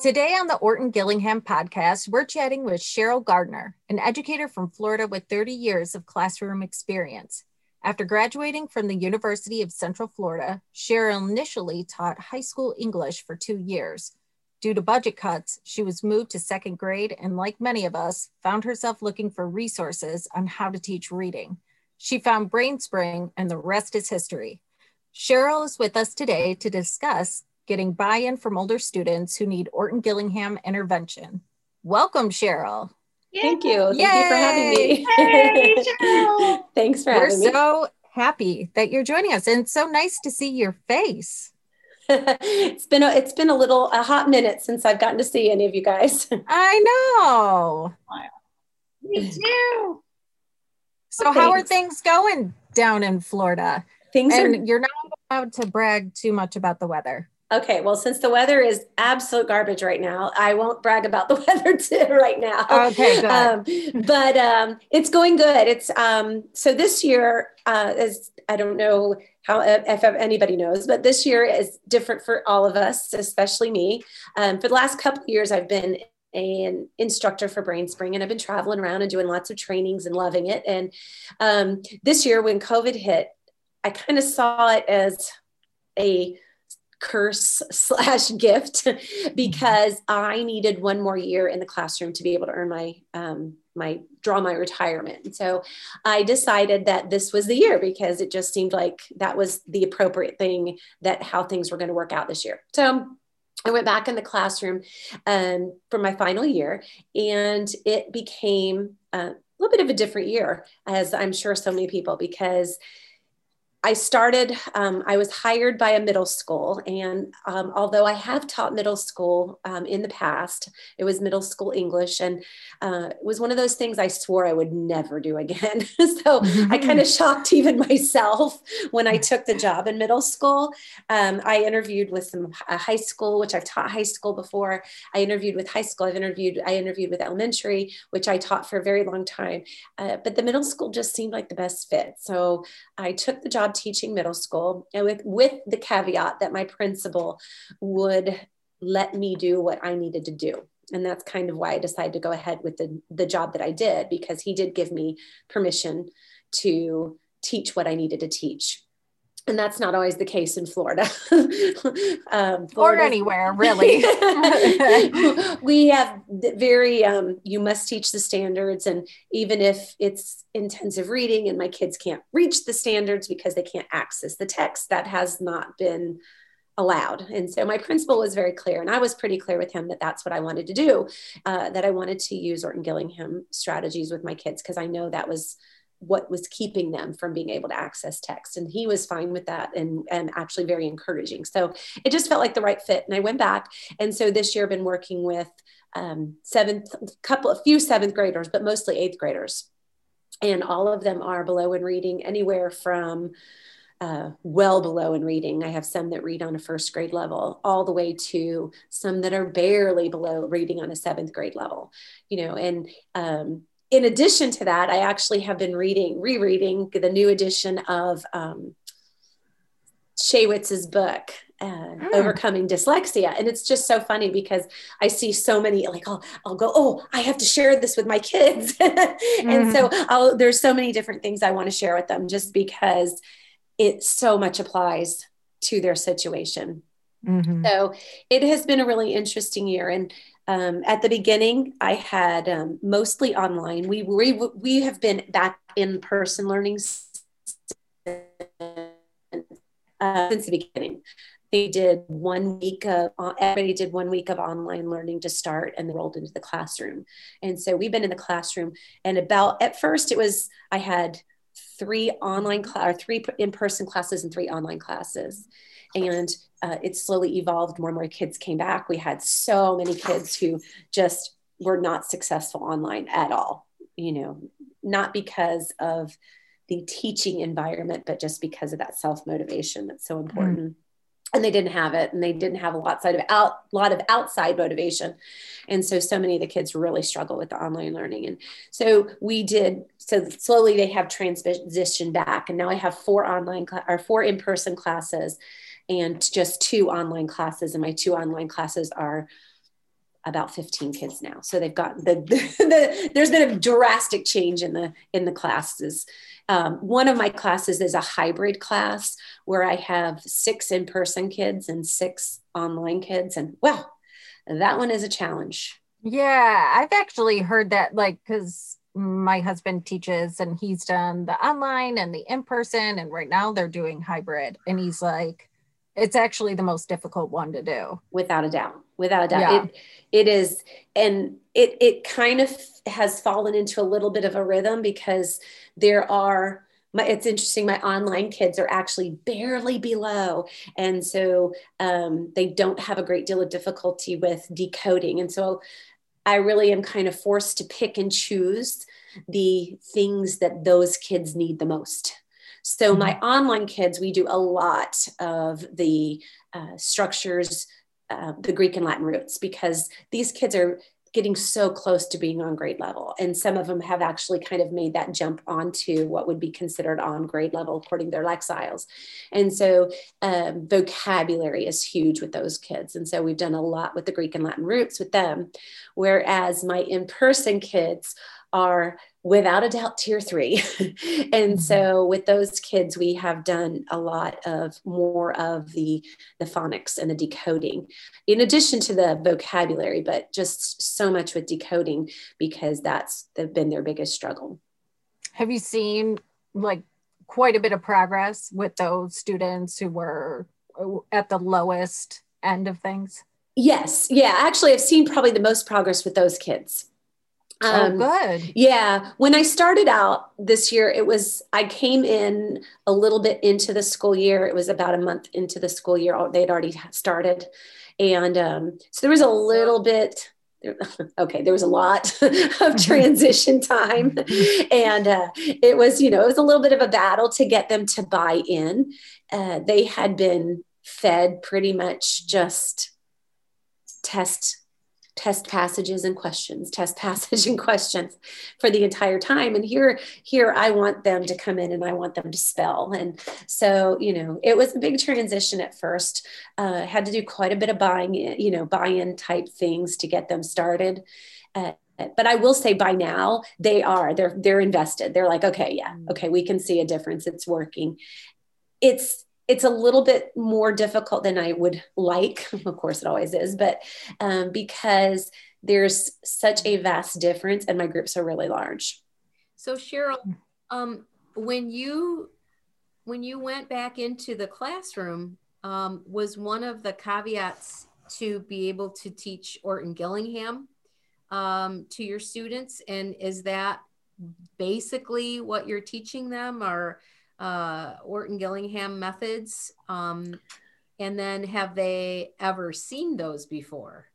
Today on the Orton Gillingham podcast, we're chatting with Cheryl Garner, an educator from Florida with 30 years of classroom experience. After graduating from the University of Central Florida, Cheryl initially taught high school English for two years. Due to budget cuts, she was moved to second grade and, like many of us, found herself looking for resources on how to teach reading. She found BrainSpring, and the rest is history. Cheryl is with us today to discuss getting buy in from older students who need Orton Gillingham intervention. Welcome, Cheryl. Thank you. Thank Yay. you for having me. Hey, Cheryl. Thanks for We're having me. We're so happy that you're joining us and so nice to see your face. it's been a, it's been a little a hot minute since I've gotten to see any of you guys. I know. Me too. So how are things going down in Florida? Things and are you're not allowed to brag too much about the weather. Okay, well, since the weather is absolute garbage right now, I won't brag about the weather right now. Okay, good. Um, but um, it's going good. It's um, so this year uh, is I don't know how if anybody knows, but this year is different for all of us, especially me. Um, for the last couple years, I've been an instructor for BrainSpring, and I've been traveling around and doing lots of trainings and loving it. And um, this year, when COVID hit, I kind of saw it as a curse slash gift because I needed one more year in the classroom to be able to earn my um, my draw my retirement. And so I decided that this was the year because it just seemed like that was the appropriate thing that how things were going to work out this year. So I went back in the classroom um, for my final year, and it became a little bit of a different year, as I'm sure so many people, because I started, um, I was hired by a middle school. And um, although I have taught middle school um, in the past, it was middle school English. And uh, it was one of those things I swore I would never do again. so mm-hmm. I kind of shocked even myself when I took the job in middle school. Um, I interviewed with some uh, high school, which I've taught high school before. I interviewed with high school. I've interviewed, I interviewed with elementary, which I taught for a very long time. Uh, but the middle school just seemed like the best fit. So I took the job teaching middle school and with, with the caveat that my principal would let me do what I needed to do. And that's kind of why I decided to go ahead with the, the job that I did because he did give me permission to teach what I needed to teach and that's not always the case in Florida. um, or anywhere, really. we have very, um, you must teach the standards. And even if it's intensive reading and my kids can't reach the standards because they can't access the text, that has not been allowed. And so my principal was very clear, and I was pretty clear with him that that's what I wanted to do, uh, that I wanted to use Orton Gillingham strategies with my kids because I know that was what was keeping them from being able to access text and he was fine with that and and actually very encouraging so it just felt like the right fit and i went back and so this year i've been working with um, seventh couple a few seventh graders but mostly eighth graders and all of them are below in reading anywhere from uh, well below in reading. I have some that read on a first grade level, all the way to some that are barely below reading on a seventh grade level. You know, and um, in addition to that, I actually have been reading, rereading the new edition of um, Shaywitz's book, uh, mm. Overcoming Dyslexia. And it's just so funny because I see so many, like, I'll, I'll go, oh, I have to share this with my kids. mm. And so mm-hmm. I'll, there's so many different things I want to share with them just because it so much applies to their situation. Mm-hmm. So it has been a really interesting year. And um, at the beginning, I had um, mostly online. We, we we have been back in person learning uh, since the beginning. They did one week of uh, everybody did one week of online learning to start, and they rolled into the classroom. And so we've been in the classroom. And about at first, it was I had three online cl- or three in person classes and three online classes, and uh, it slowly evolved. More and more kids came back. We had so many kids who just were not successful online at all, you know, not because of the teaching environment, but just because of that self motivation that's so important. Mm-hmm. And they didn't have it, and they didn't have a lot of out, lot of outside motivation, and so so many of the kids really struggle with the online learning. And so we did. So slowly they have transitioned back, and now I have four online cl- or four in person classes and just two online classes. And my two online classes are about 15 kids now. So they've got the, the, the, there's been a drastic change in the in the classes. Um, one of my classes is a hybrid class where I have six in-person kids and six online kids, and well, that one is a challenge. Yeah, I've actually heard that, like, because my husband teaches and he's done the online and the in-person, and right now they're doing hybrid, and he's like, it's actually the most difficult one to do, without a doubt. Without a doubt. Yeah. It it is and it it kind of has fallen into a little bit of a rhythm because there are my, it's interesting my online kids are actually barely below. And so um, they don't have a great deal of difficulty with decoding. And so i really am kind of forced to pick and choose the things that those kids need the most so my mm-hmm. online kids we do a lot of the uh, structures uh, the Greek and Latin roots because these kids are getting so close to being on grade level. And some of them have actually kind of made that jump onto what would be considered on grade level according to their Lexiles. And so um, vocabulary is huge with those kids. And so we've done a lot with the Greek and Latin roots with them. Whereas my in person kids are without a doubt tier three. and mm-hmm. so with those kids, we have done a lot of more of the, the phonics and the decoding, in addition to the vocabulary, but just so much with decoding because that's been their biggest struggle. Have you seen like quite a bit of progress with those students who were uh, at the lowest end of things? Yes. Yeah. Actually, I've seen probably the most progress with those kids. Oh, um, oh, good. Yeah. When I started out this year, it was, I came in a little bit into the school year. It was about a month into the school year. They'd already started. And um, so there was a little bit, okay, there was a lot of transition time. And uh, it was, you know, it was a little bit of a battle to get them to buy in. Uh, they had been fed pretty much just test test passages and questions test passage and questions for the entire time and here here i want them to come in and i want them to spell and so you know it was a big transition at first uh, had to do quite a bit of buying you know buy-in type things to get them started uh, but I will say by now they are they're they're invested. They're like, okay, yeah, mm. okay, we can see a difference. It's working. It's it's a little bit more difficult than I would like. Of course, it always is, but um, because there's such a vast difference and my groups are really large. So Cheryl, um, when you when you went back into the classroom, um, was one of the caveats to be able to teach Orton Gillingham um, to your students, and is that basically what you're teaching them, or uh, Orton Gillingham methods? Um, and then have they ever seen those before?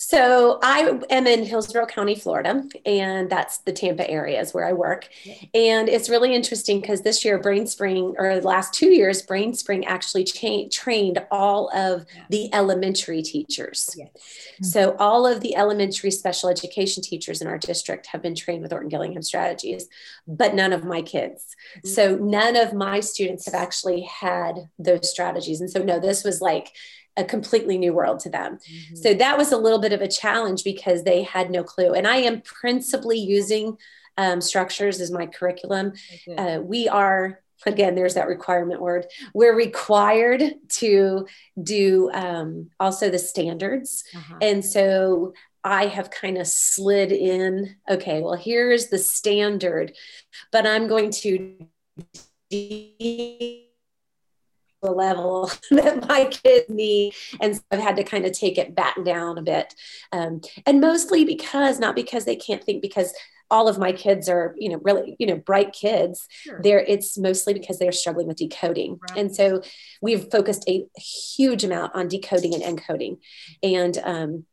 So I am in Hillsborough County, Florida, and that's the Tampa area is where I work. And it's really interesting because this year, BrainSpring, or the last two years, BrainSpring actually cha- trained all of the elementary teachers. Yes. Mm-hmm. So all of the elementary special education teachers in our district have been trained with Orton Gillingham strategies, but none of my kids. Mm-hmm. So none of my students have actually had those strategies. And so, no, this was like, a completely new world to them. Mm-hmm. So that was a little bit of a challenge because they had no clue. And I am principally using um, structures as my curriculum. Uh, we are again there's that requirement word we're required to do um, also the standards uh-huh. and so i have kind of slid in okay well here's the standard but i'm going to the level that my kids need. And so I've had to kind of take it back down a bit. Um, and mostly because, not because they can't think, because all of my kids are, you know, really, you know, bright kids. Sure. There, it's mostly because they're struggling with decoding. Right. And so we've focused a huge amount on decoding and encoding. And um,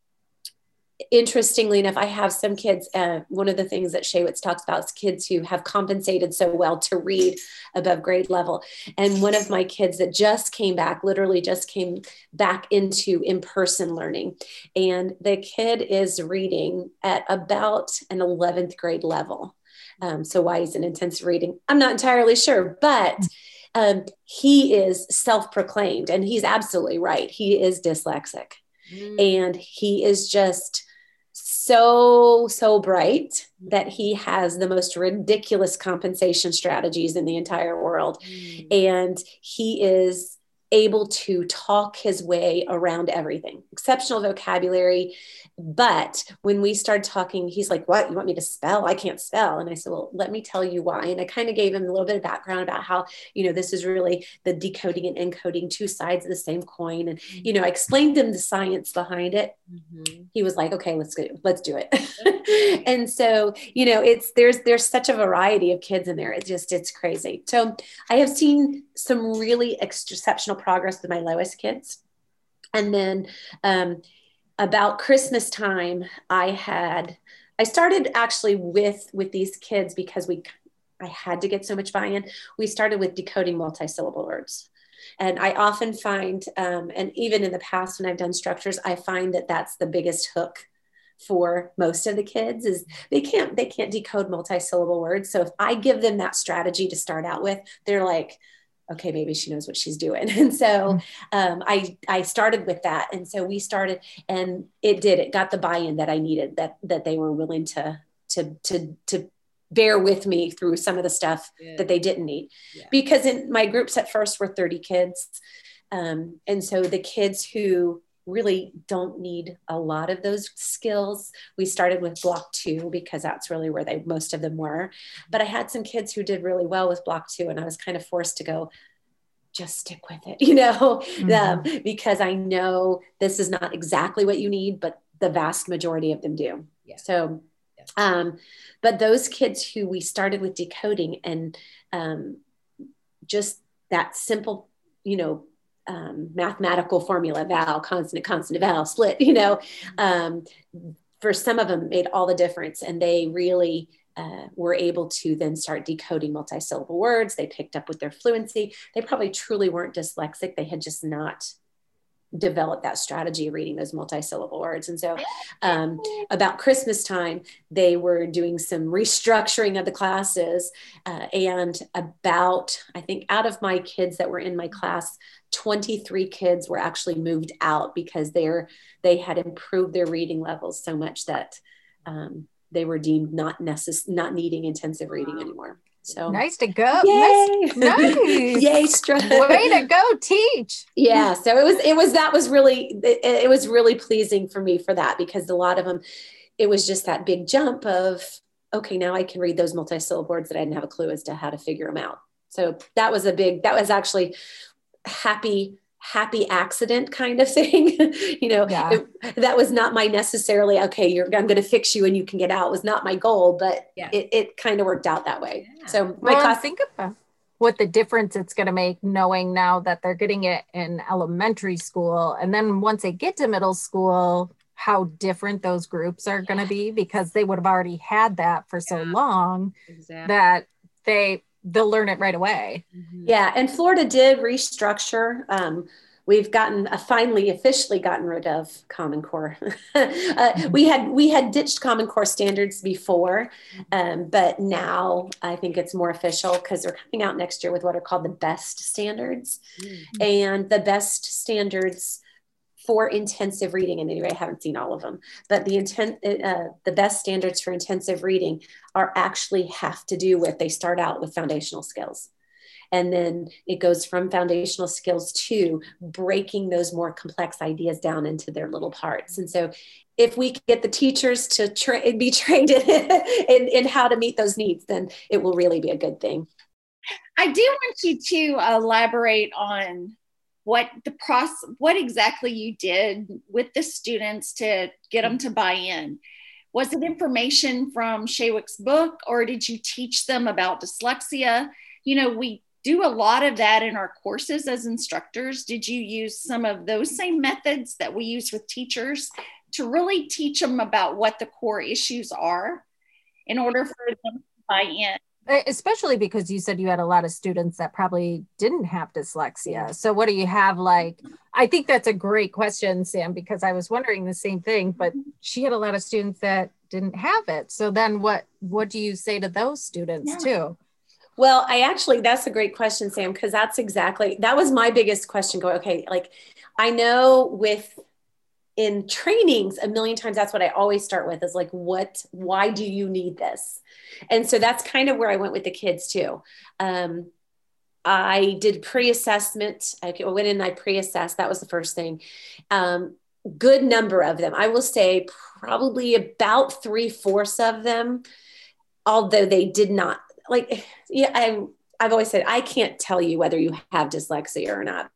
interestingly enough, I have some kids. Uh, one of the things that Shaywitz talks about is kids who have compensated so well to read above grade level. And one of my kids that just came back, literally just came back into in person learning. And the kid is reading at about an 11th grade level. Um, so, why he's in intensive reading, I'm not entirely sure, but um, he is self proclaimed and he's absolutely right. He is dyslexic. Mm. And he is just so, so bright that he has the most ridiculous compensation strategies in the entire world. Mm. And he is able to talk his way around everything, exceptional vocabulary. But when we started talking, he's like, What? You want me to spell? I can't spell. And I said, Well, let me tell you why. And I kind of gave him a little bit of background about how, you know, this is really the decoding and encoding two sides of the same coin. And, you know, I explained him the science behind it. Mm-hmm. He was like, Okay, let's go, let's do it. and so, you know, it's there's there's such a variety of kids in there. It's just it's crazy. So I have seen some really exceptional progress with my lowest kids. And then um, about Christmas time, I had I started actually with with these kids because we I had to get so much buy-in. We started with decoding multi-syllable words. And I often find, um, and even in the past when I've done structures, I find that that's the biggest hook for most of the kids is they can't they can't decode multi-syllable words. So if I give them that strategy to start out with, they're like, okay, maybe she knows what she's doing. And so mm-hmm. um, I I started with that, and so we started, and it did. It got the buy-in that I needed. That that they were willing to to to to bear with me through some of the stuff yeah. that they didn't need, yeah. because in my groups at first were thirty kids, um, and so the kids who really don't need a lot of those skills. We started with block two because that's really where they most of them were. But I had some kids who did really well with block two, and I was kind of forced to go, just stick with it, you know, mm-hmm. um, because I know this is not exactly what you need, but the vast majority of them do. Yeah. So, um, but those kids who we started with decoding and um, just that simple, you know, um, mathematical formula, vowel, consonant, consonant, vowel, split, you know, um, for some of them made all the difference. And they really uh, were able to then start decoding multisyllable words. They picked up with their fluency. They probably truly weren't dyslexic. They had just not developed that strategy of reading those multi-syllable words and so um, about christmas time they were doing some restructuring of the classes uh, and about i think out of my kids that were in my class 23 kids were actually moved out because they're they had improved their reading levels so much that um, they were deemed not necess- not needing intensive reading anymore so nice to go. Yay. Nice. nice. Yay, Struck. Way to go, teach. Yeah. So it was, it was, that was really, it, it was really pleasing for me for that because a lot of them, it was just that big jump of, okay, now I can read those multi-syllable words that I didn't have a clue as to how to figure them out. So that was a big, that was actually happy happy accident kind of thing you know yeah. it, that was not my necessarily okay you're i'm going to fix you and you can get out was not my goal but yeah. it, it kind of worked out that way yeah. so my well, class think about what the difference it's going to make knowing now that they're getting it in elementary school and then once they get to middle school how different those groups are going to be because they would have already had that for so long exactly. that they they'll learn it right away. Mm-hmm. Yeah, and Florida did restructure. Um, we've gotten uh, finally officially gotten rid of Common Core. uh, we had we had ditched Common Core standards before, um, but now I think it's more official because they're coming out next year with what are called the best standards, mm-hmm. and the best standards for intensive reading and anyway i haven't seen all of them but the intent uh, the best standards for intensive reading are actually have to do with they start out with foundational skills. And then it goes from foundational skills to breaking those more complex ideas down into their little parts. And so if we get the teachers to tra- be trained in, in, in how to meet those needs then it will really be a good thing. I do want you to elaborate on what the process what exactly you did with the students to get them to buy in. Was it information from Shaywitz's book or did you teach them about dyslexia? You know we do a lot of that in our courses as instructors. Did you use some of those same methods that we use with teachers to really teach them about what the core issues are in order for them to buy in Eh, especially because you said you had a lot of students that probably didn't have dyslexia. So what do you have like i think that's a great question sam because i was wondering the same thing but she had a lot of students that didn't have it. So then what what do you say to those students yeah. too? Well i actually that's a great question sam because that's exactly that was my biggest question going okay like i know with in trainings a million times that's what i always start with is like what why do you need this? And so that's kind of where i went with the kids too. Um, i did pre-assessment. I went in and i pre-assessed. That was the first thing. Um, good number of them. I will say probably about three-fourths of them although they did not like yeah i i've always said i can't tell you whether you have dyslexia or not.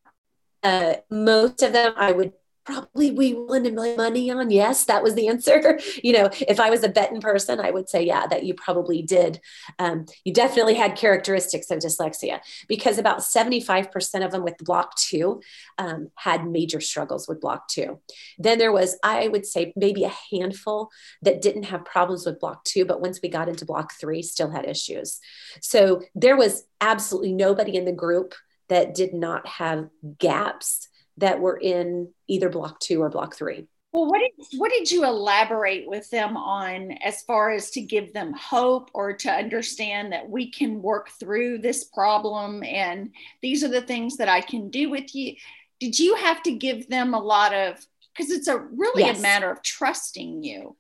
Uh, most of them I would probably be willing to make money on? Yes that was the answer. You know if i was a betting person i would say yeah that you probably did. Um, you definitely had characteristics of dyslexia because about 75% of them with block two um, had major struggles with block two. Then there was i would say maybe a handful that didn't have problems with block two but once we got into block three still had issues. So there was absolutely nobody in the group that did not have gaps that were in either block two or block three. Well, what did what did you elaborate with them on as far as to give them hope or to understand that we can work through this problem and these are the things that I can do with you? Did you have to give them a lot of because it's a really yes. a matter of trusting you.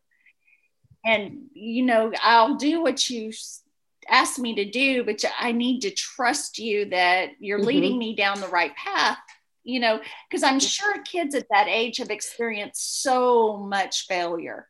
And you know, I'll do what you ask me to do, but I need to trust you that you're mm-hmm. leading me down the right path you know, because I'm sure kids at that age have experienced so much failure,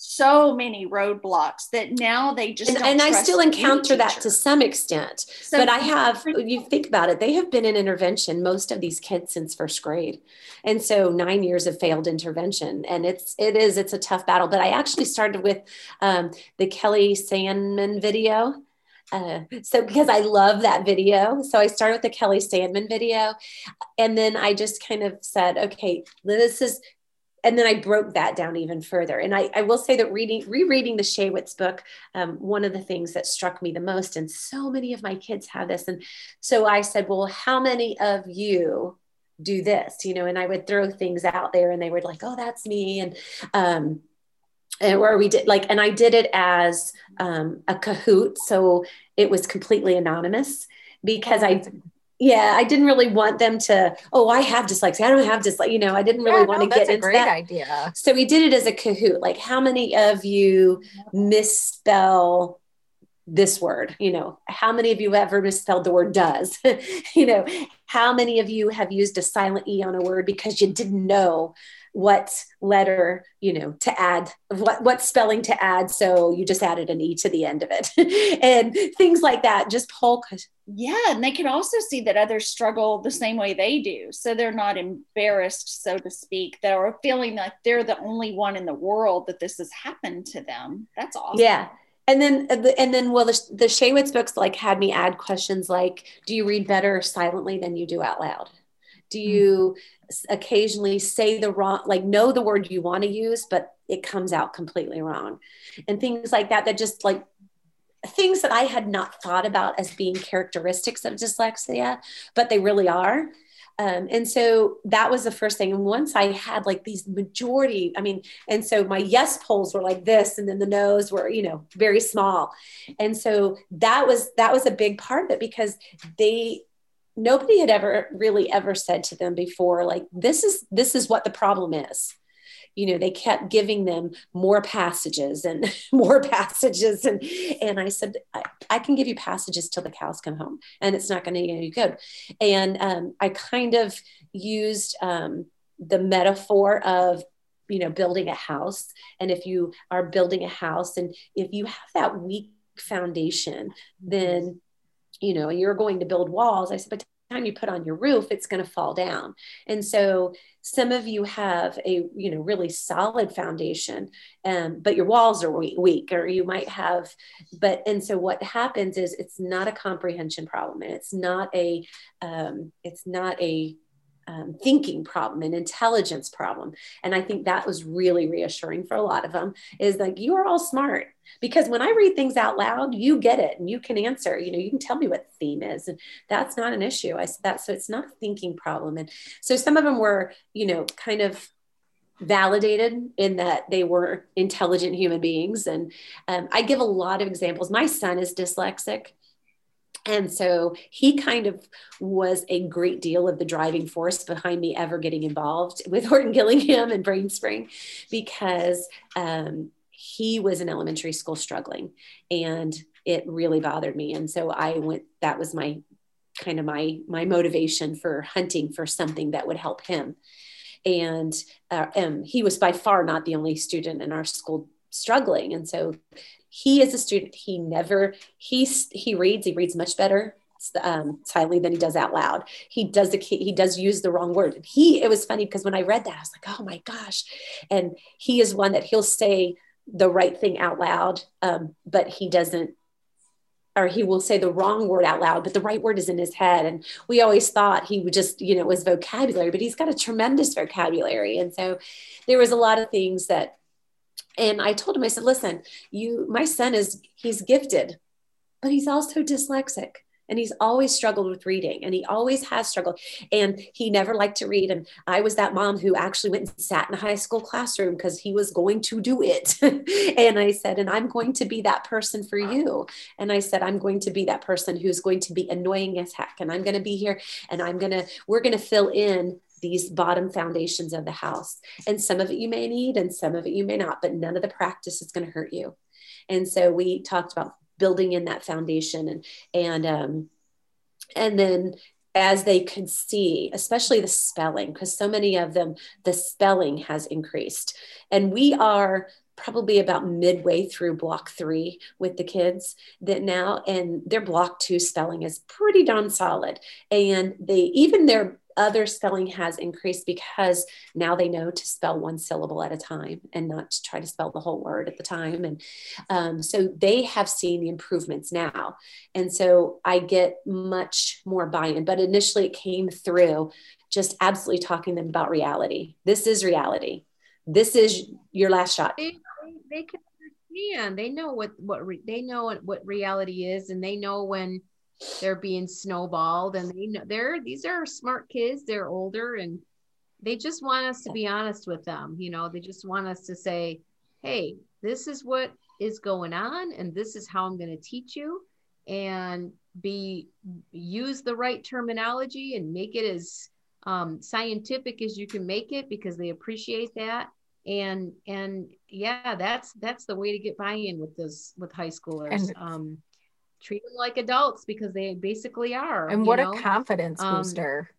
so many roadblocks that now they just and, and I still encounter that to some extent. So but I have, you think about it, they have been in intervention most of these kids since first grade, and so nine years of failed intervention, and it's it is it's a tough battle. But I actually started with um, the Kelli Sandman video uh, so because I love that video, so I started with the Kelli Sandman video, and then I just kind of said, okay, this is, and then I broke that down even further. And I, I will say that reading, rereading the Shaywitz book, um, one of the things that struck me the most, and so many of my kids have this, and so I said, well, how many of you do this? You know, and I would throw things out there, and they were like, oh, that's me, and um, and where we did like and i did it as um, a kahoot so it was completely anonymous because i yeah i didn't really want them to oh i have dyslexia i don't have dyslexia you know i didn't really yeah, want no, to get into that. idea. So we did it as a kahoot like how many of you misspell this word you know? How many of you ever misspelled the word does? You know how many of you have used a silent e on a word because you didn't know what letter you know to add what what spelling to add. So you just added an e to the end of it. And things like that just pull yeah and they can also see that others struggle the same way they do. So they're not embarrassed so to speak they're feeling like they're the only one in the world that this has happened to them. That's awesome. Yeah. And then and then well the, the shaywitz books like had me add questions like do you read better silently than you do out loud? Do mm-hmm. you occasionally say the wrong like know the word you want to use but it comes out completely wrong and things like that that just like things that i had not thought about as being characteristics of dyslexia but they really are um, and so that was the first thing. And once I had like these majority, I mean, and so my yes polls were like this, and then the no's were, you know, very small. And so that was that was a big part of it because they nobody had ever really ever said to them before like this is this is what the problem is. You know they kept giving them more passages and more passages. And and i said i, I can give you passages till the cows come home and it's not going to get any good. And um, i kind of used um, the metaphor of you know building a house. And if you are building a house and if you have that weak foundation then you know, you're going to build walls. I said, but the time you put on your roof it's going to fall down and so some of you have a you know really solid foundation um, but your walls are weak, weak or you might have but and so what happens is it's not a comprehension problem and it's not a um, it's not a um, thinking problem, an intelligence problem. And I think that was really reassuring for a lot of them is like, you are all smart because when I read things out loud, you get it and you can answer, you know, you can tell me what the theme is. And that's not an issue. I said that. So it's not a thinking problem. And so some of them were, you know, kind of validated in that they were intelligent human beings. And um, I give a lot of examples. My son is dyslexic and so he kind of was a great deal of the driving force behind me ever getting involved with Orton Gillingham and Brainspring because um, he was in elementary school struggling and it really bothered me. And so I went, that was my kind of my my motivation for hunting for something that would help him and uh, um, he was by far not the only student in our school struggling and so he is a student he never he's he reads he reads much better um, silently than he does out loud he does the he does use the wrong word he it was funny because when i read that i was like oh my gosh and he is one that he'll say the right thing out loud um, but he doesn't or he will say the wrong word out loud, but the right word is in his head. And we always thought he would just, you know, was vocabulary, but he's got a tremendous vocabulary. And so there was a lot of things that, and I told him, I said, listen, you, my son is, he's gifted, but he's also dyslexic and he's always struggled with reading and he always has struggled. And he never liked to read. And i was that mom who actually went and sat in a high school classroom because he was going to do it. And i said and i'm going to be that person for you. And i said i'm going to be that person who's going to be annoying as heck. And i'm going to be here and i'm going to we're going to fill in these bottom foundations of the house and some of it you may need and some of it you may not but none of the practice is going to hurt you and so we talked about building in that foundation and and um, and then as they could see, especially the spelling, because so many of them, the spelling has increased. And we are probably about midway through block three with the kids that now, and their block two spelling is pretty darn solid. And they, even their other spelling has increased because now they know to spell one syllable at a time and not to try to spell the whole word at the time. And um, so they have seen the improvements now. And so I get much more buy in. But initially, it came through just absolutely talking them about reality. This is reality. This is your last shot. They, they can understand. They know what what re, they know what reality is, and they know when they're being snowballed and they know they're these are smart kids they're older and they just want us to be honest with them you know they just want us to say hey this is what is going on and this is how i'm going to teach you and be use the right terminology and make it as um, scientific as you can make it because they appreciate that. And and yeah that's that's the way to get buy-in with this with high schoolers and, um treat them like adults because they basically are. And what know? a confidence um, booster.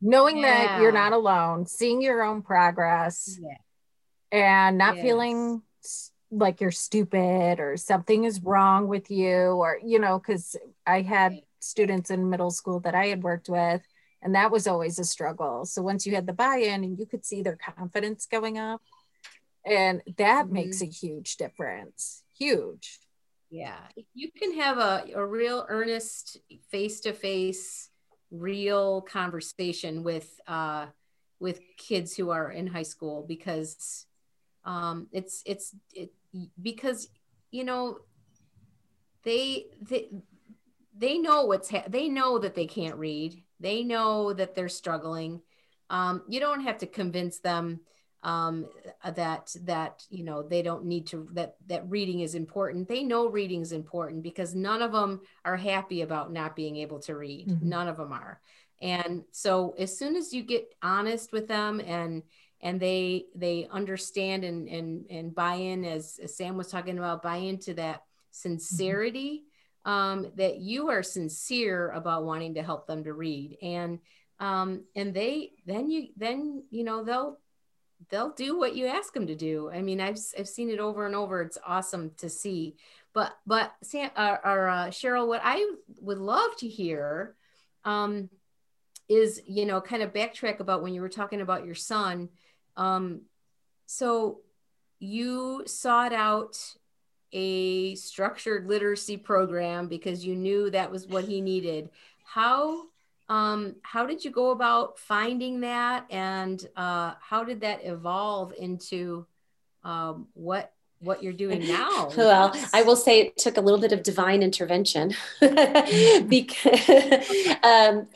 Knowing yeah. that you're not alone, seeing your own progress yeah. and not yes. feeling like you're stupid or something is wrong with you or you know cuz I had students in middle school that I had worked with and that was always a struggle. So once you had the buy-in and you could see their confidence going up and that mm-hmm. makes a huge difference. Huge. Yeah. If you can have a, a real earnest face to face, real conversation with uh, with kids who are in high school because um, it's it's it, because you know they they they know what's ha- they know that they can't read they know that they're struggling um, you don't have to convince them um, that that you know they don't need to that that reading is important. They know reading is important because none of them are happy about not being able to read. Mm-hmm. None of them are. And so as soon as you get honest with them and and they they understand and and and buy in as, as Sam was talking about buy into that sincerity mm-hmm. um, that you are sincere about wanting to help them to read and um, and they then you then you know they'll they'll do what you ask them to do. I mean, I've I've seen it over and over. It's awesome to see. But but Sam uh, or uh, Cheryl, what I would love to hear um, is you know kind of backtrack about when you were talking about your son. Um, so you sought out a structured literacy program because you knew that was what he needed. How um, how did you go about finding that, and uh, how did that evolve into um, what what you're doing now? Well, I will say it took a little bit of divine intervention. Because um,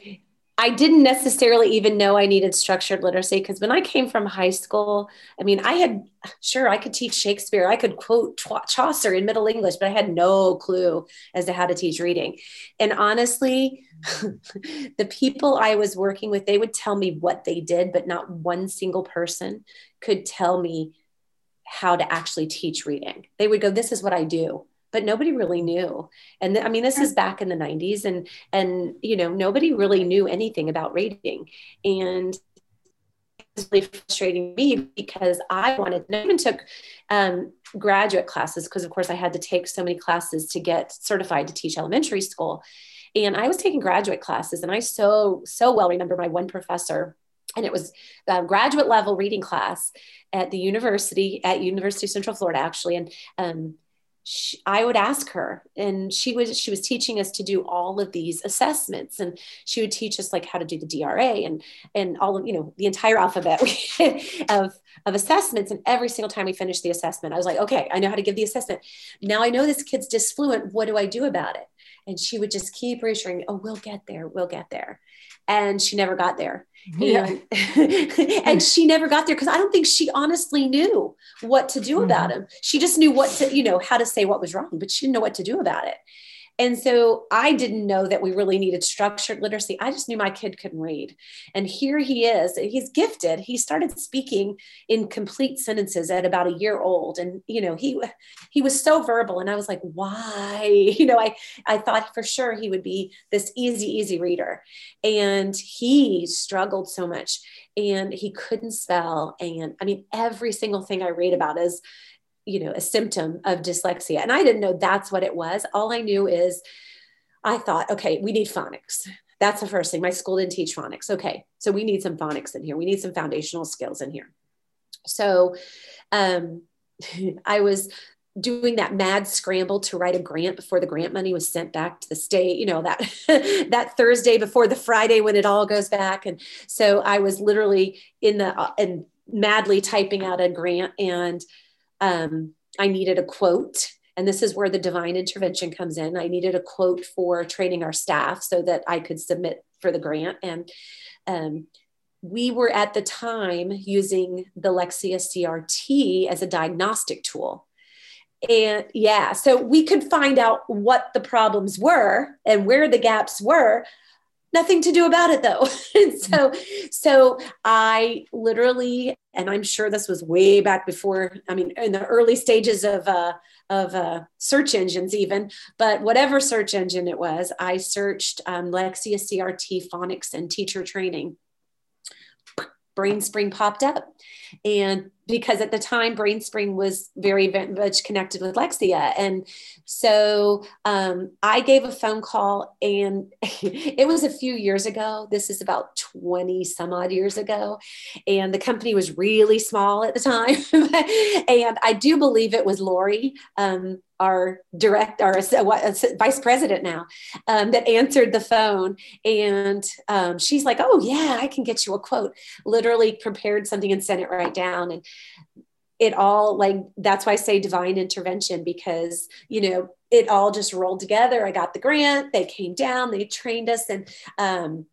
I didn't necessarily even know I needed structured literacy because when I came from high school, I mean, I had sure I could teach Shakespeare, I could quote Chaucer in Middle English, but I had no clue as to how to teach reading. And honestly, the people I was working with, they would tell me what they did, but not one single person could tell me how to actually teach reading. They would go, This is what I do but nobody really knew. And th- I mean, this is back in the 90s, and and you know nobody really knew anything about reading, and was really frustrating me because I wanted. I even took um, graduate classes because, of course, I had to take so many classes to get certified to teach elementary school, and I was taking graduate classes, and I so so well remember my one professor and it was a graduate level reading class at the university at university of central florida actually and um, she, I would ask her, and she was she was teaching us to do all of these assessments, and she would teach us like how to do the DRA and and all of you know the entire alphabet of of assessments. And every single time we finished the assessment, I was like, okay, I know how to give the assessment. Now I know this kid's disfluent. What do I do about it? And she would just keep reassuring me, oh, we'll get there, we'll get there and she never got there. Yeah. And, and she never got there because I don't think she honestly knew what to do mm-hmm. about him. She just knew what to, you know, how to say what was wrong, but she didn't know what to do about it. And so I didn't know that we really needed structured literacy. I just knew my kid couldn't read. And here he is. He's gifted. He started speaking in complete sentences at about a year old. And, you know, he he was so verbal. And I was like, why? You know, I, I thought for sure he would be this easy, easy reader. And he struggled so much and he couldn't spell. And I mean, every single thing I read about is you know, a symptom of dyslexia. And I didn't know that's what it was. All I knew is I thought, okay, we need phonics. That's the first thing. My school didn't teach phonics. Okay, so we need some phonics in here. We need some foundational skills in here. So um, I was doing that mad scramble to write a grant before the grant money was sent back to the state you know that that thursday before the friday when it all goes back and so i was literally in the uh, and madly typing out a grant and um, I needed a quote. And this is where the divine intervention comes in. I needed a quote for training our staff so that I could submit for the grant. And um, we were at the time using the Lexia CRT as a diagnostic tool. And yeah, so we could find out what the problems were and where the gaps were nothing to do about it though. And so so i literally and i'm sure this was way back before i mean in the early stages of uh, of uh, search engines even but whatever search engine it was i searched um, lexia crt phonics and teacher training. Brainspring popped up. And because at the time brainspring was very, much connected with lexia. And so um, i gave a phone call and it was a few years ago. This is about 20 some odd years ago. And the company was really small at the time. And i do believe it was lori um, our direct our uh, vice president now um, that answered the phone. And um, she's like oh yeah i can get you a quote. Literally prepared something and sent it right down. And it all like that's why i say divine intervention because you know it all just rolled together. I got the grant they came down they trained us and um,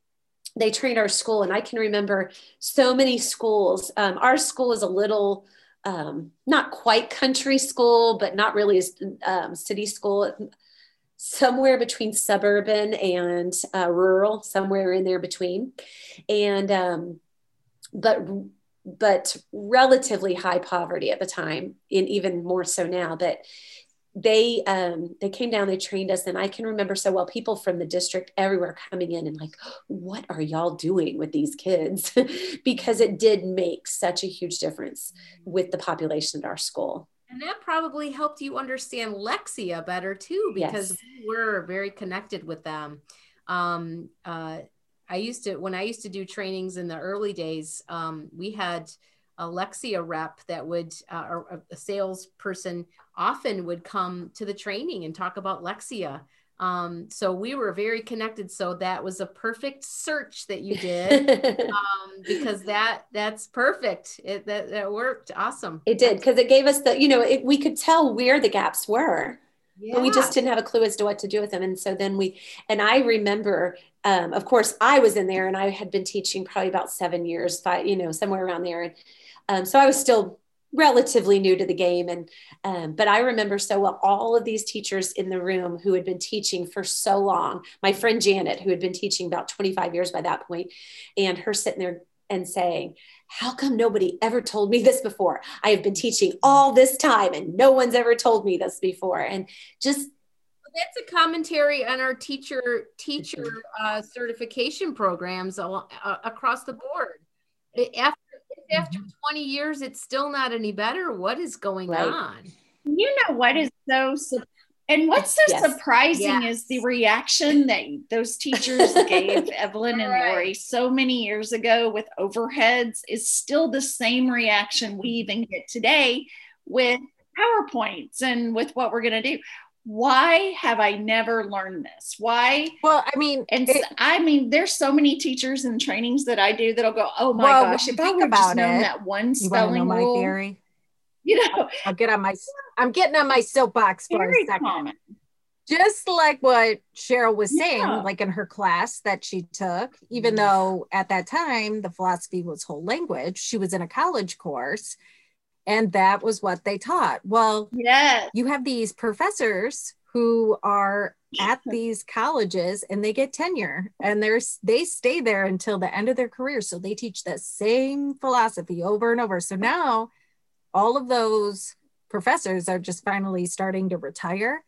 they trained our school. And i can remember so many schools um, our school is a little um, not quite country school, but not really a um, city school, somewhere between suburban and uh, rural, somewhere in there between. And, um, but, but relatively high poverty at the time, and even more so now. But they um, they came down, they trained us, and I can remember so well people from the district everywhere coming in and like, what are y'all doing with these kids? because it did make such a huge difference with the population at our school. And that probably helped you understand Lexia better too, because yes. we were very connected with them. Um, uh, I used to when I used to do trainings in the early days, um, we had a Lexia rep that would, uh, or a salesperson often would come to the training and talk about Lexia. Um, so we were very connected. So that was a perfect search that you did um, because that that's perfect. It that, that worked. Awesome. It did because it gave us the you know it, we could tell where the gaps were yeah. but we just didn't have a clue as to what to do with them. And so then we, and I remember, um, of course, I was in there and I had been teaching probably about seven years, five, you know, somewhere around there. And um, so I was still relatively new to the game and um, but i remember so well all of these teachers in the room who had been teaching for so long my friend janet who had been teaching about 25 years by that point and her sitting there and saying how come nobody ever told me this before? I have been teaching all this time and no one's ever told me this before. And just that's a commentary on our teacher teacher uh, certification programs uh, across the board. After after mm-hmm. 20 years, it's still not any better. What is going right. on? You know what is so and what's so yes. surprising yes. is the reaction that those teachers gave Evelyn and right. Lori so many years ago with overheads is still the same reaction we even get today with PowerPoints and with what we're going to do. Why have I never learned this? Why? Well, I mean, and it, I mean, there's so many teachers and trainings that I do that'll go, "Oh my well, gosh, if I would just known that one spelling rule." You know, I'll get on my I'm getting on my soapbox for a second. Common. Just like what Cheryl was saying, yeah. like in her class that she took, even yeah. though at that time the philosophy was whole language, she was in a college course and that was what they taught. Well, yeah, you have these professors who are at these colleges and they get tenure and there's they stay there until the end of their career so they teach the same philosophy over and over so now all of those professors are just finally starting to retire.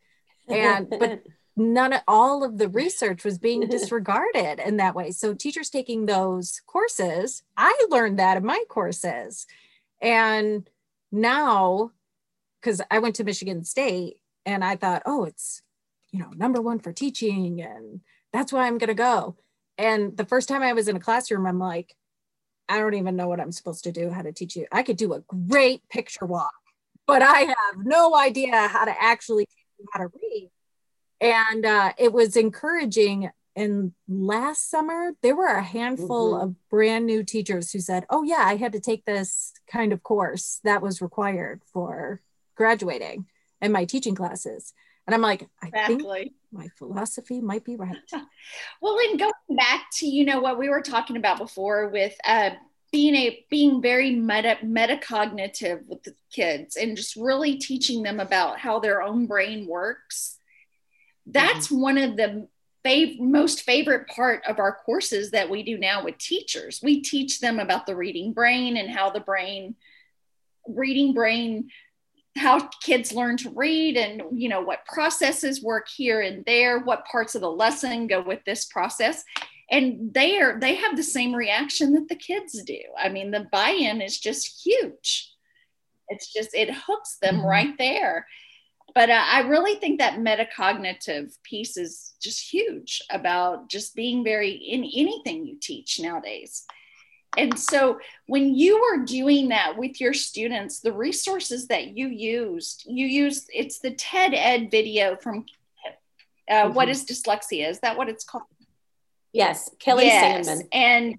And but none of all of the research was being disregarded in that way. So teachers taking those courses i learned that in my courses. And now because i went to michigan state and i thought oh it's you know number one for teaching and that's why i'm going to go. And the first time i was in a classroom i'm like i don't even know what i'm supposed to do how to teach you i could do a great picture walk but I have no idea how to actually how to read. And uh, it was encouraging. And last summer, there were a handful mm-hmm. of brand new teachers who said, Oh, yeah, I had to take this kind of course that was required for graduating in my teaching classes. And I'm like, I exactly. think my philosophy might be right. well, and going back to, you know, what we were talking about before with uh, being a being very meta metacognitive with the kids and just really teaching them about how their own brain works that's mm-hmm. one of the fav- most favorite part of our courses that we do now with teachers we teach them about the reading brain and how the brain reading brain how kids learn to read and you know what processes work here and there what parts of the lesson go with this process. And they are they have the same reaction that the kids do. I mean the buy-in is just huge. It's just it hooks them mm-hmm. right there. But uh, i really think that metacognitive piece is just huge about just being very in anything you teach nowadays and so when you were doing that with your students the resources that you used you used it's the ted ed video from uh, mm-hmm. what is dyslexia is that what it's called Yes, Kelli yes. Sandman. And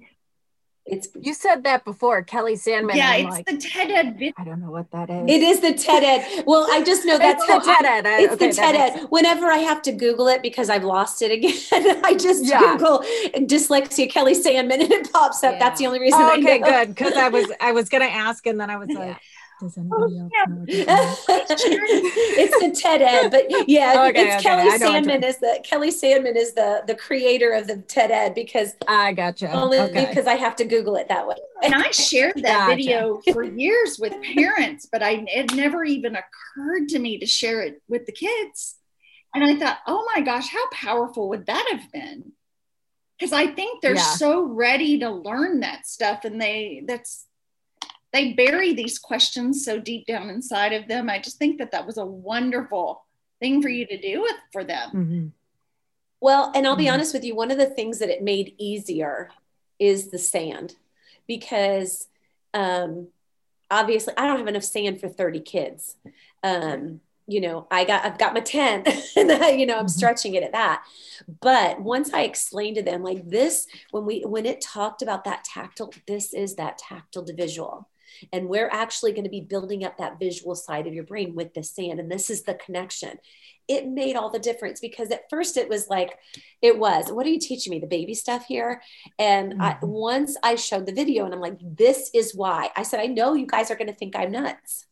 it's you said that before, Kelli Sandman. Yeah, it's like, the TED Ed. I don't know what that is. It is the TED Ed. Well, I just know that's the TED Ed. It's the TED Ed. Whenever I have to Google it because I've lost it again, I just yeah. Google dyslexia Kelli Sandman and it pops up. Yeah. That's the only reason. Oh, okay, good. Because I was I was gonna ask and then I was like. Does anybody oh, else know? it's the TED Ed, but yeah, okay, it's okay. Kelli Sandman is the Kelli Sandman is the the creator of the TED Ed because I gotcha. Only okay. because I have to Google it that way. And I shared that gotcha. video for years with parents, but I it never even occurred to me to share it with the kids. And I thought, oh my gosh, how powerful would that have been? Because I think they're yeah. so ready to learn that stuff, and they that's they bury these questions so deep down inside of them. I just think that that was a wonderful thing for you to do with for them. Mm-hmm. Well, and I'll be mm-hmm. honest with you, one of the things that it made easier is the sand because um, obviously I don't have enough sand for 30 kids. Um, you know, I got I've got my 10 and you know, I'm mm-hmm. stretching it at that. But once I explained to them like this, when we when it talked about that tactile, this is that tactile to visual. And we're actually going to be building up that visual side of your brain with the sand. And this is the connection. it made all the difference because at first it was like it was what are you teaching me the baby stuff here and mm-hmm. I, once i showed the video and i'm like this is why i said i know you guys are going to think i'm nuts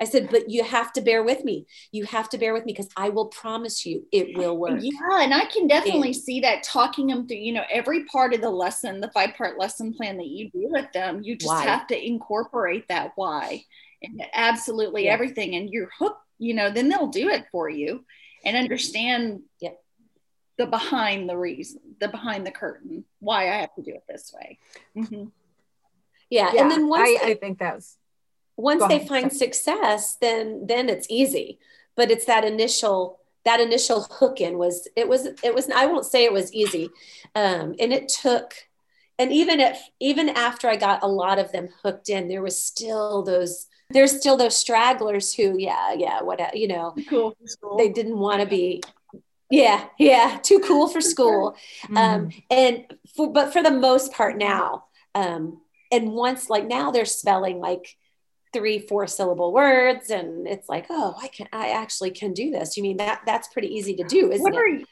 I said, but you have to bear with me. You have to bear with me because I will promise you it will work. Yeah. And I can definitely and, see that talking them through, you know, every part of the lesson, the five part lesson plan that you do with them, you just why? have to incorporate that why and absolutely yeah. everything. And you're hooked, you know, then they'll do it for you and understand yeah. the behind the reason, the behind the curtain, why I have to do it this way. Mm-hmm. Yeah. yeah. And then once I, they, I think that's once they find success, then then it's easy. But it's that initial that initial hook in was it was it was I won't say it was easy, um, and it took. And even if even after I got a lot of them hooked in, there was still those there's still those stragglers who yeah yeah what you know cool they didn't want to be yeah yeah too cool for school mm-hmm. um, and for, but for the most part now um, and once like now they're spelling like three four syllable words and it's like oh i can i actually can do this you mean that that's pretty easy to do isn't it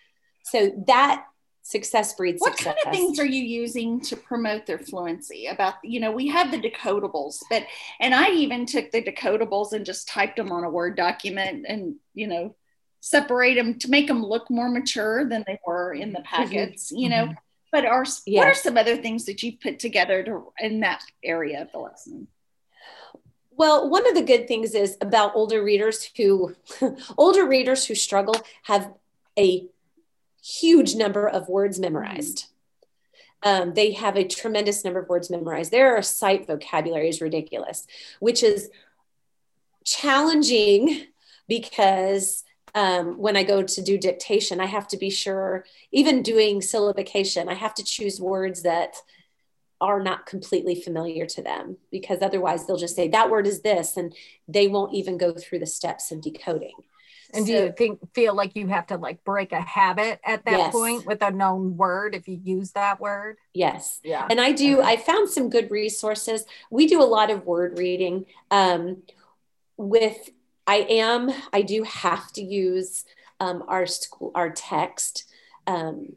so that success breeds what success. kind of things are you using to promote their fluency about you know we have the decodables but and i even took the decodables and just typed them on a word document and you know separate them to make them look more mature than they were in the mm-hmm. packets mm-hmm. you know mm-hmm. but are yes. what are some other things that you've put together to in that area of the lesson well, one of the good things is about older readers who older readers who struggle have a huge number of words memorized. Um, they have a tremendous number of words memorized. Their sight vocabulary is ridiculous, which is challenging because um, when I go to do dictation, I have to be sure, even doing syllabication, I have to choose words that are not completely familiar to them because otherwise they'll just say that word is this and they won't even go through the steps of decoding. And so, do you think feel like you have to like break a habit at that yes. point with a known word if you use that word? Yes. Yeah. And i do i found some good resources. We do a lot of word reading um, with i am i do have to use um, our school our text um,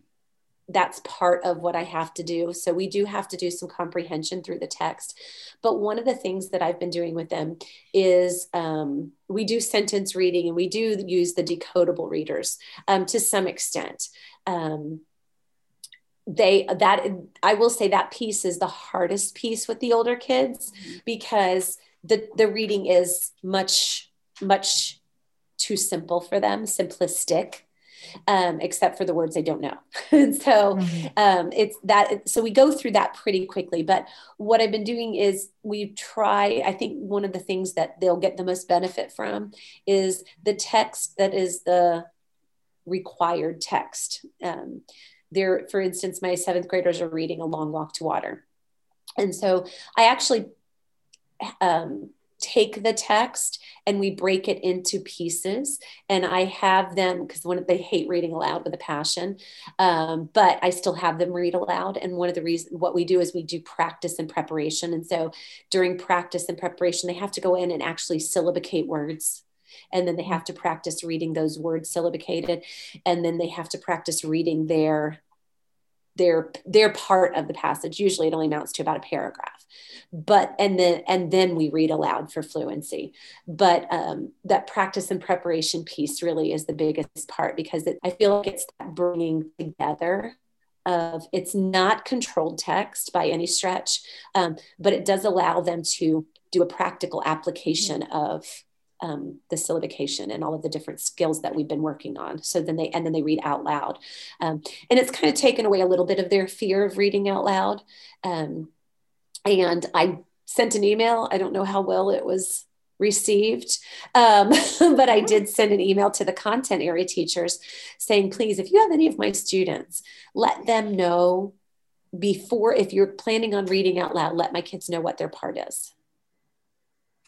that's part of what I have to do. So we do have to do some comprehension through the text. But one of the things that I've been doing with them is um, we do sentence reading and we do use the decodable readers um, to some extent. Um, they that I will say that piece is the hardest piece with the older kids mm-hmm. because the the reading is much much too simple for them, simplistic um, except for the words they don't know. and so mm-hmm. um, it's that. So we go through that pretty quickly. But what I've been doing is we try. I think one of the things that they'll get the most benefit from is the text that is the required text. Um, there, for instance, my seventh graders are reading A Long Walk to Water. And so I actually um, take the text and we break it into pieces. And i have them because one of they hate reading aloud with a passion um, but i still have them read aloud. And one of the reasons what we do is we do practice and preparation. And so during practice and preparation they have to go in and actually syllabicate words. And then they have to practice reading those words syllabicated. And then they have to practice reading their their their part of the passage usually it only amounts to about a paragraph. But and then and then we read aloud for fluency. But um, that practice and preparation piece really is the biggest part because it, i feel like it's that bringing together of it's not controlled text by any stretch um, but it does allow them to do a practical application of um, the syllabication and all of the different skills that we've been working on. So then they and then they read out loud, um, and it's kind of taken away a little bit of their fear of reading out loud. Um, and I sent an email. I don't know how well it was received, um, but I did send an email to the content area teachers saying, please, if you have any of my students, let them know before if you're planning on reading out loud, let my kids know what their part is.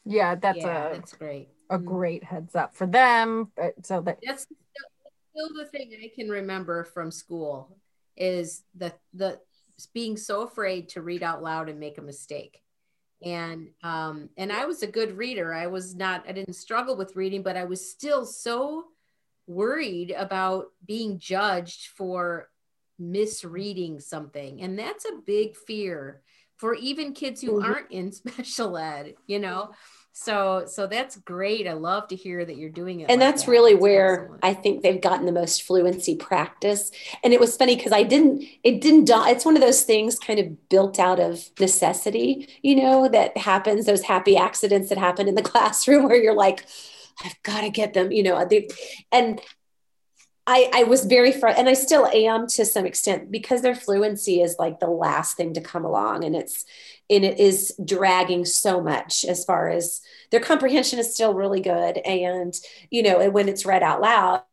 Yeah, that's yeah, a that's great a mm-hmm. great heads up for them. So that that's still the thing I can remember from school is the the being so afraid to read out loud and make a mistake. And um, and I was a good reader. I was not. I didn't struggle with reading, but I was still so worried about being judged for misreading something. And that's a big fear for even kids who mm-hmm. aren't in special ed, you know? So, so that's great. I love to hear that you're doing it. And like that's that. really that's where excellent. I think they've gotten the most fluency practice. And it was funny because I didn't, it didn't, it's one of those things kind of built out of necessity, you know, that happens, those happy accidents that happen in the classroom where you're like, I've got to get them, you know, they, and I, I was very fr- and I still am to some extent because their fluency is like the last thing to come along and it's and it is dragging so much as far as their comprehension is still really good and you know and when it's read out loud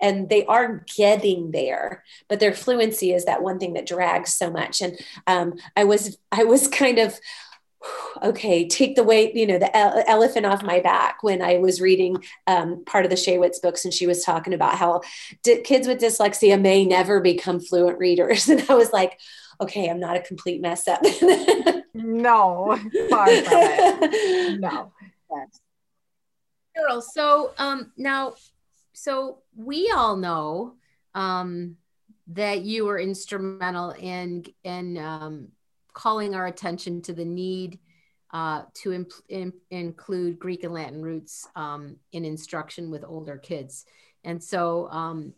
and they are getting there but their fluency is that one thing that drags so much and um, I was I was kind of okay, take the weight, you know, the elephant off my back when I was reading um, part of the Shaywitz books and she was talking about how kids with dyslexia may never become fluent readers. And I was like, okay, I'm not a complete mess up. no, far from it. No. Yes. Cheryl, so um, now, so we all know um, that you were instrumental in in um, calling our attention to the need uh, to imp- in- include Greek and Latin roots um, in instruction with older kids. And so, um,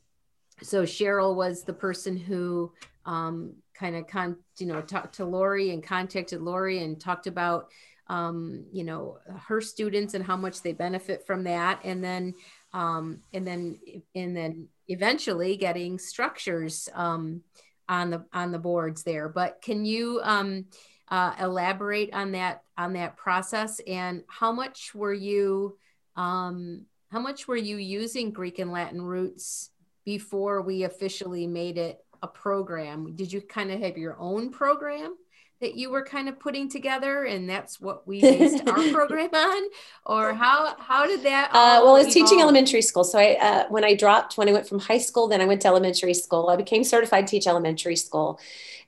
so Cheryl was the person who um, kind of, con- you know, talked to Lori and contacted Lori and talked about, um, you know, her students and how much they benefit from that. And then, um, and then, and then eventually getting structures um, on the on the boards there. But can you um, uh, elaborate on that on that process and how much were you um, how much were you using Greek and Latin roots before we officially made it a program? Did you kind of have your own program? that you were kind of putting together and that's what we based our program on? Or how how did that uh, well i was teaching elementary school. So i uh, when i dropped when i went from high school then i went to elementary school. I became certified to teach elementary school.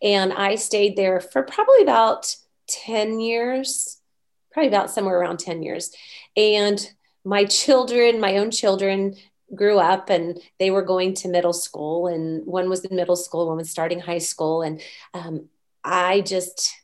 And i stayed there for probably about 10 years probably about somewhere around 10 years. And my children my own children grew up and they were going to middle school and one was in middle school one was starting high school and um, I just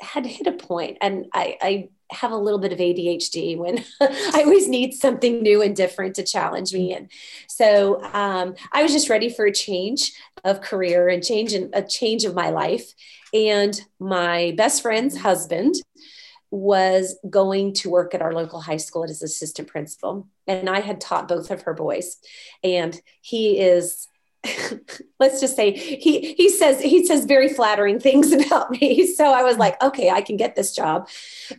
had hit a point and I, I have a little bit of ADHD when I always need something new and different to challenge me. And so um, I was just ready for a change of career and change in, a change of my life. And my best friend's husband was going to work at our local high school as assistant principal. And I had taught both of her boys. And he is let's just say he he says he says very flattering things about me. So i was like okay i can get this job.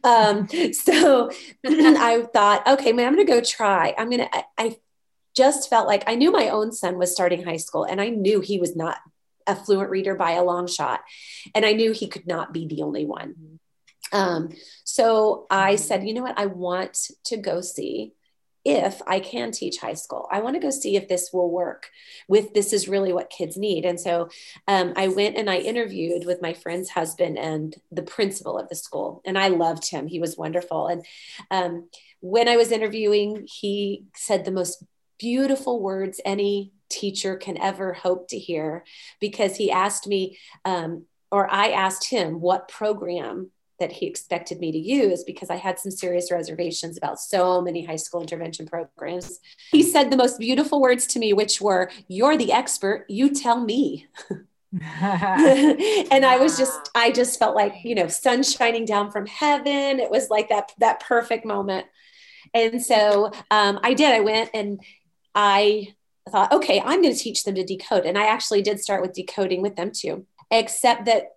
Um, so i thought okay man i'm gonna go try. I'm gonna I, I just felt like i knew my own son was starting high school and i knew he was not a fluent reader by a long shot. And i knew he could not be the only one um, so i said you know what i want to go see if I can teach high school. I want to go see if this will work with this is really what kids need. And so um, I went and I interviewed with my friend's husband and the principal of the school. And I loved him. He was wonderful. And um, when I was interviewing, he said the most beautiful words any teacher can ever hope to hear because he asked me, um, or I asked him, what program that he expected me to use because I had some serious reservations about so many high school intervention programs. He said the most beautiful words to me, which were, You're the expert, you tell me. and I was just, I just felt like, you know, sun shining down from heaven. It was like that, that perfect moment. And so um, I did, I went and I thought, okay, I'm going to teach them to decode. And I actually did start with decoding with them too, except that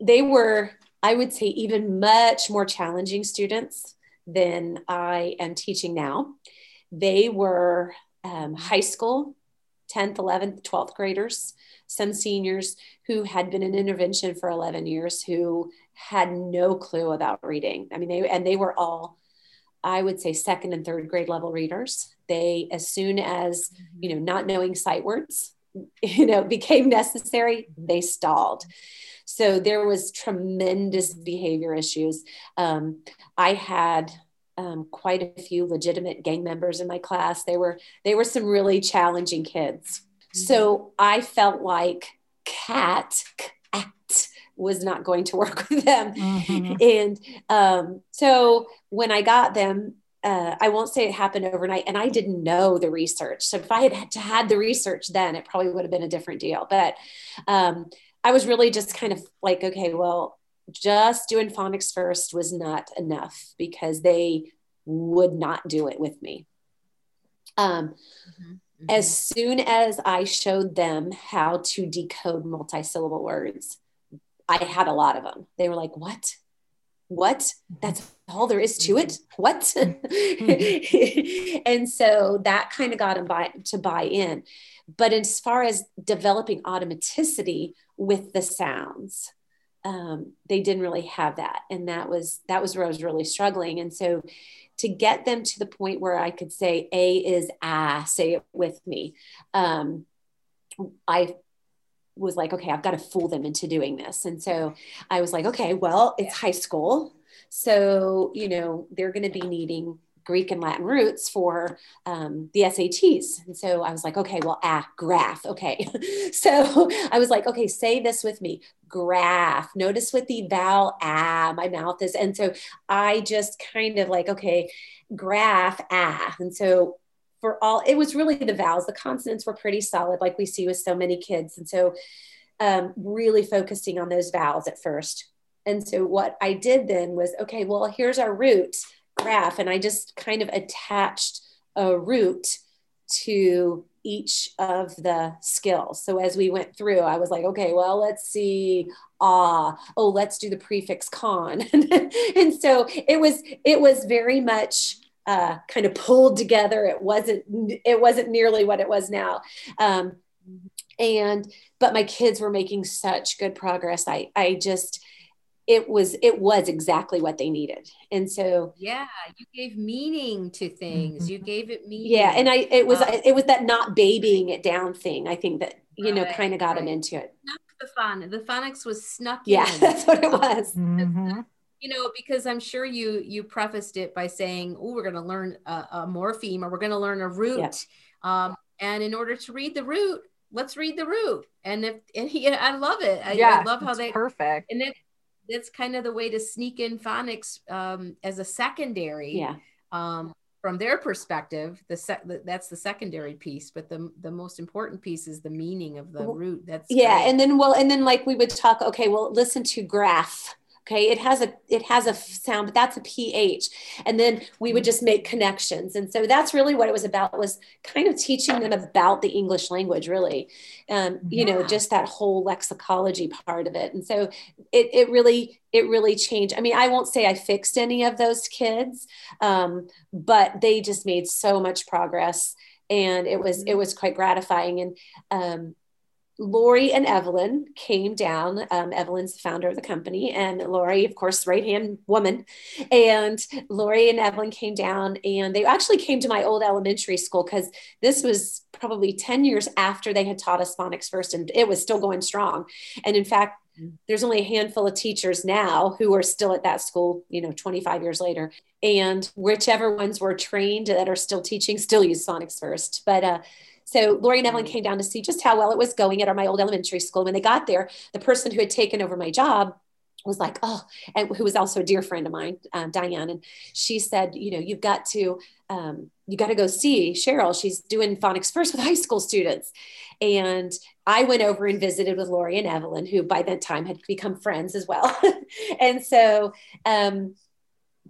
they were I would say, even much more challenging students than I am teaching now. They were um, high school, 10th, 11th, 12th graders, some seniors who had been in intervention for 11 years who had no clue about reading. I mean, they, and they were all, I would say, second and third grade level readers. They, as soon as, you know, not knowing sight words, you know, became necessary, they stalled. So there was tremendous behavior issues. Um, I had um, quite a few legitimate gang members in my class. They were they were some really challenging kids. Mm-hmm. So I felt like cat cat was not going to work with them. Mm-hmm. And um, so when I got them, uh, I won't say it happened overnight, and I didn't know the research. So if I had had, to had the research then, it probably would have been a different deal. But um, I was really just kind of like, okay, well, just doing phonics first was not enough because they would not do it with me. Um, mm-hmm. Mm-hmm. As soon as I showed them how to decode multisyllable words, I had a lot of them. They were like, What? What? That's all there is to it? What? Mm-hmm. and so that kind of got them by, to buy in. But as far as developing automaticity with the sounds, um, they didn't really have that and that was that was where i was really struggling and so to get them to the point where i could say a is ah say it with me um, i was like okay i've got to fool them into doing this and so i was like okay well it's high school so you know they're going to be needing Greek and Latin roots for um, the SATs. And so I was like, okay, well, ah, graph. Okay. so I was like, okay, say this with me graph. Notice with the vowel ah, my mouth is. And so I just kind of like, okay, graph ah. And so for all, it was really the vowels. The consonants were pretty solid, like we see with so many kids. And so um, really focusing on those vowels at first. And so what I did then was, okay, well, here's our root graph and I just kind of attached a root to each of the skills. So as we went through, I was like, okay, well, let's see. Ah, oh, let's do the prefix con. and so it was, it was very much uh, kind of pulled together. It wasn't, it wasn't nearly what it was now. Um, and, but my kids were making such good progress. I, I just, it was it was exactly what they needed and so yeah you gave meaning to things you mm-hmm. gave it meaning yeah and i it was uh, it was that not babying it down thing i think that you right, know kind of got right. him into it the fun the phonics was snuck yeah in. that's what it was mm-hmm. you know because i'm sure you you prefaced it by saying oh we're going to learn a, a, morpheme or we're going to learn a root yeah. um, and in order to read the root let's read the root and if and he, i love it I, yeah, I love how they perfect and then that's kind of the way to sneak in phonics um, as a secondary. Yeah. Um, from their perspective, the sec- that's the secondary piece, but the the most important piece is the meaning of the root. That's yeah, great. and then well, and then like we would talk. Okay, well, listen to graph okay? It has a it has a sound but that's a ph and then we would mm-hmm. just make connections. And so that's really what it was about was kind of teaching them about the english language really. Um, you yeah. know just that whole lexicology part of it. And so it, it really it really changed. I mean i won't say i fixed any of those kids um, but they just made so much progress. And it was it mm-hmm. was quite gratifying. And um, Lori and Evelyn came down. Um, Evelyn's the founder of the company, and Lori, of course, right hand woman. And Lori and Evelyn came down, and they actually came to my old elementary school because this was probably 10 years after they had taught us phonics first, and it was still going strong. And in fact, there's only a handful of teachers now who are still at that school, you know, 25 years later. And whichever ones were trained that are still teaching still use phonics first. But uh, so Lori and Evelyn mm. came down to see just how well it was going at my old elementary school. When they got there, the person who had taken over my job was like, oh, and who was also a dear friend of mine, um, Diane, and she said, you know, you've got to, um, you got to go see Cheryl. She's doing phonics first with high school students, and I went over and visited with Lori and Evelyn, who by that time had become friends as well, and so. Um,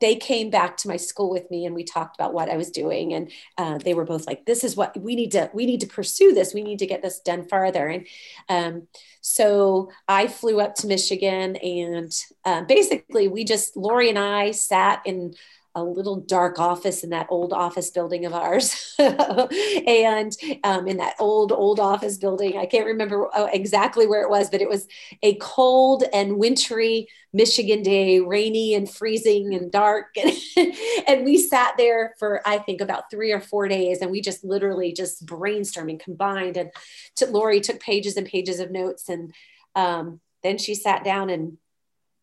they came back to my school with me and we talked about what I was doing. And uh, they were both like, this is what we need to, we need to pursue this. We need to get this done farther. And um, so I flew up to Michigan and uh, basically we just, Lori and I sat in a little dark office in that old office building of ours. and um, in that old, old office building, I can't remember uh, exactly where it was, but it was a cold and wintry Michigan day, rainy and freezing and dark. and we sat there for, I think, about three or four days. And we just literally just brainstorming combined. And to, Lori took pages and pages of notes. And um, then she sat down and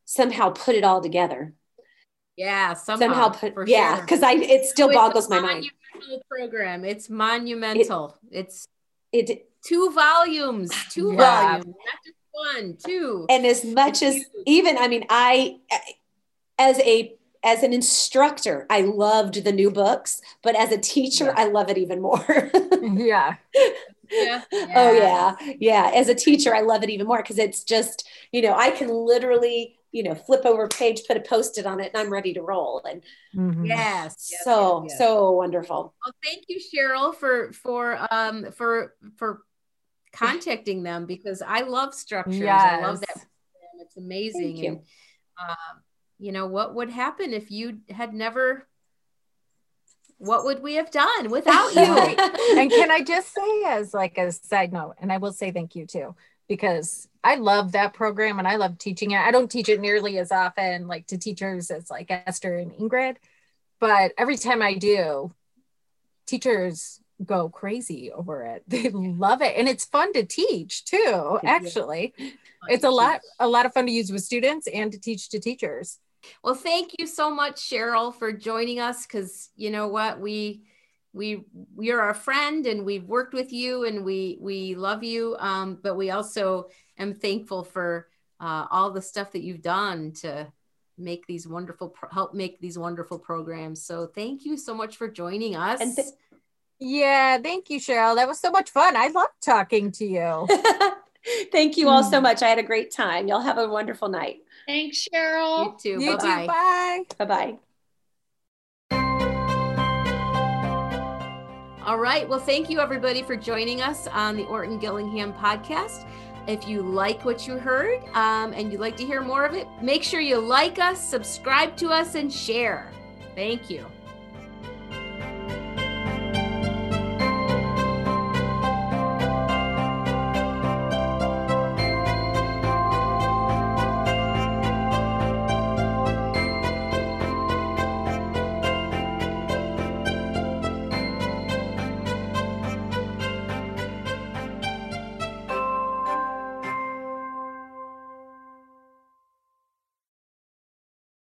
somehow put it all together Yeah, somehow. somehow put for yeah sure. because i it still oh, So boggles my mind Program. It's monumental. it's it two volumes, two Yeah. volumes, not just one, two. and as much as even i mean i as a as an instructor i loved the new books but as a teacher Yeah. i love it even more yeah. yeah. oh yeah yeah as a teacher i love it even more because it's just you know i can literally you know flip over a page put a post-it on it and i'm ready to roll and Mhm. Yes. yes, so yes, yes. so wonderful Well, thank you, Cheryl, for for um for for contacting them because I love structures. I love that. Program. It's amazing. Thank you. And um, you know what would happen if you had never? What would we have done without you? and can I just say, as like a side note, and I will say thank you too, because I love that program and I love teaching it. I don't teach it nearly as often, like to teachers as like Esther and Ingrid, but every time I do, teachers go crazy over it. They love it, and it's fun to teach too. Actually, it's a lot, a lot of fun to use with students and to teach to teachers. Well, thank you so much, Cheryl, for joining us. Because you know what, we we we are a friend, and we've worked with you, and we we love you. Um, but we also am thankful for uh, all the stuff that you've done to make these wonderful pro- help make these wonderful programs. So thank you so much for joining us. And th- Yeah, thank you, Cheryl. That was so much fun. I love talking to you. thank you all Hmm. so much i had a great time y'all have a wonderful night Thanks, you Cheryl. too. You Bye too. bye. Bye. bye-bye All right. Well, thank you everybody for joining us on the Orton Gillingham podcast. If you like what you heard um, and you'd like to hear more of it, make sure you like us, subscribe to us, and share. Thank you.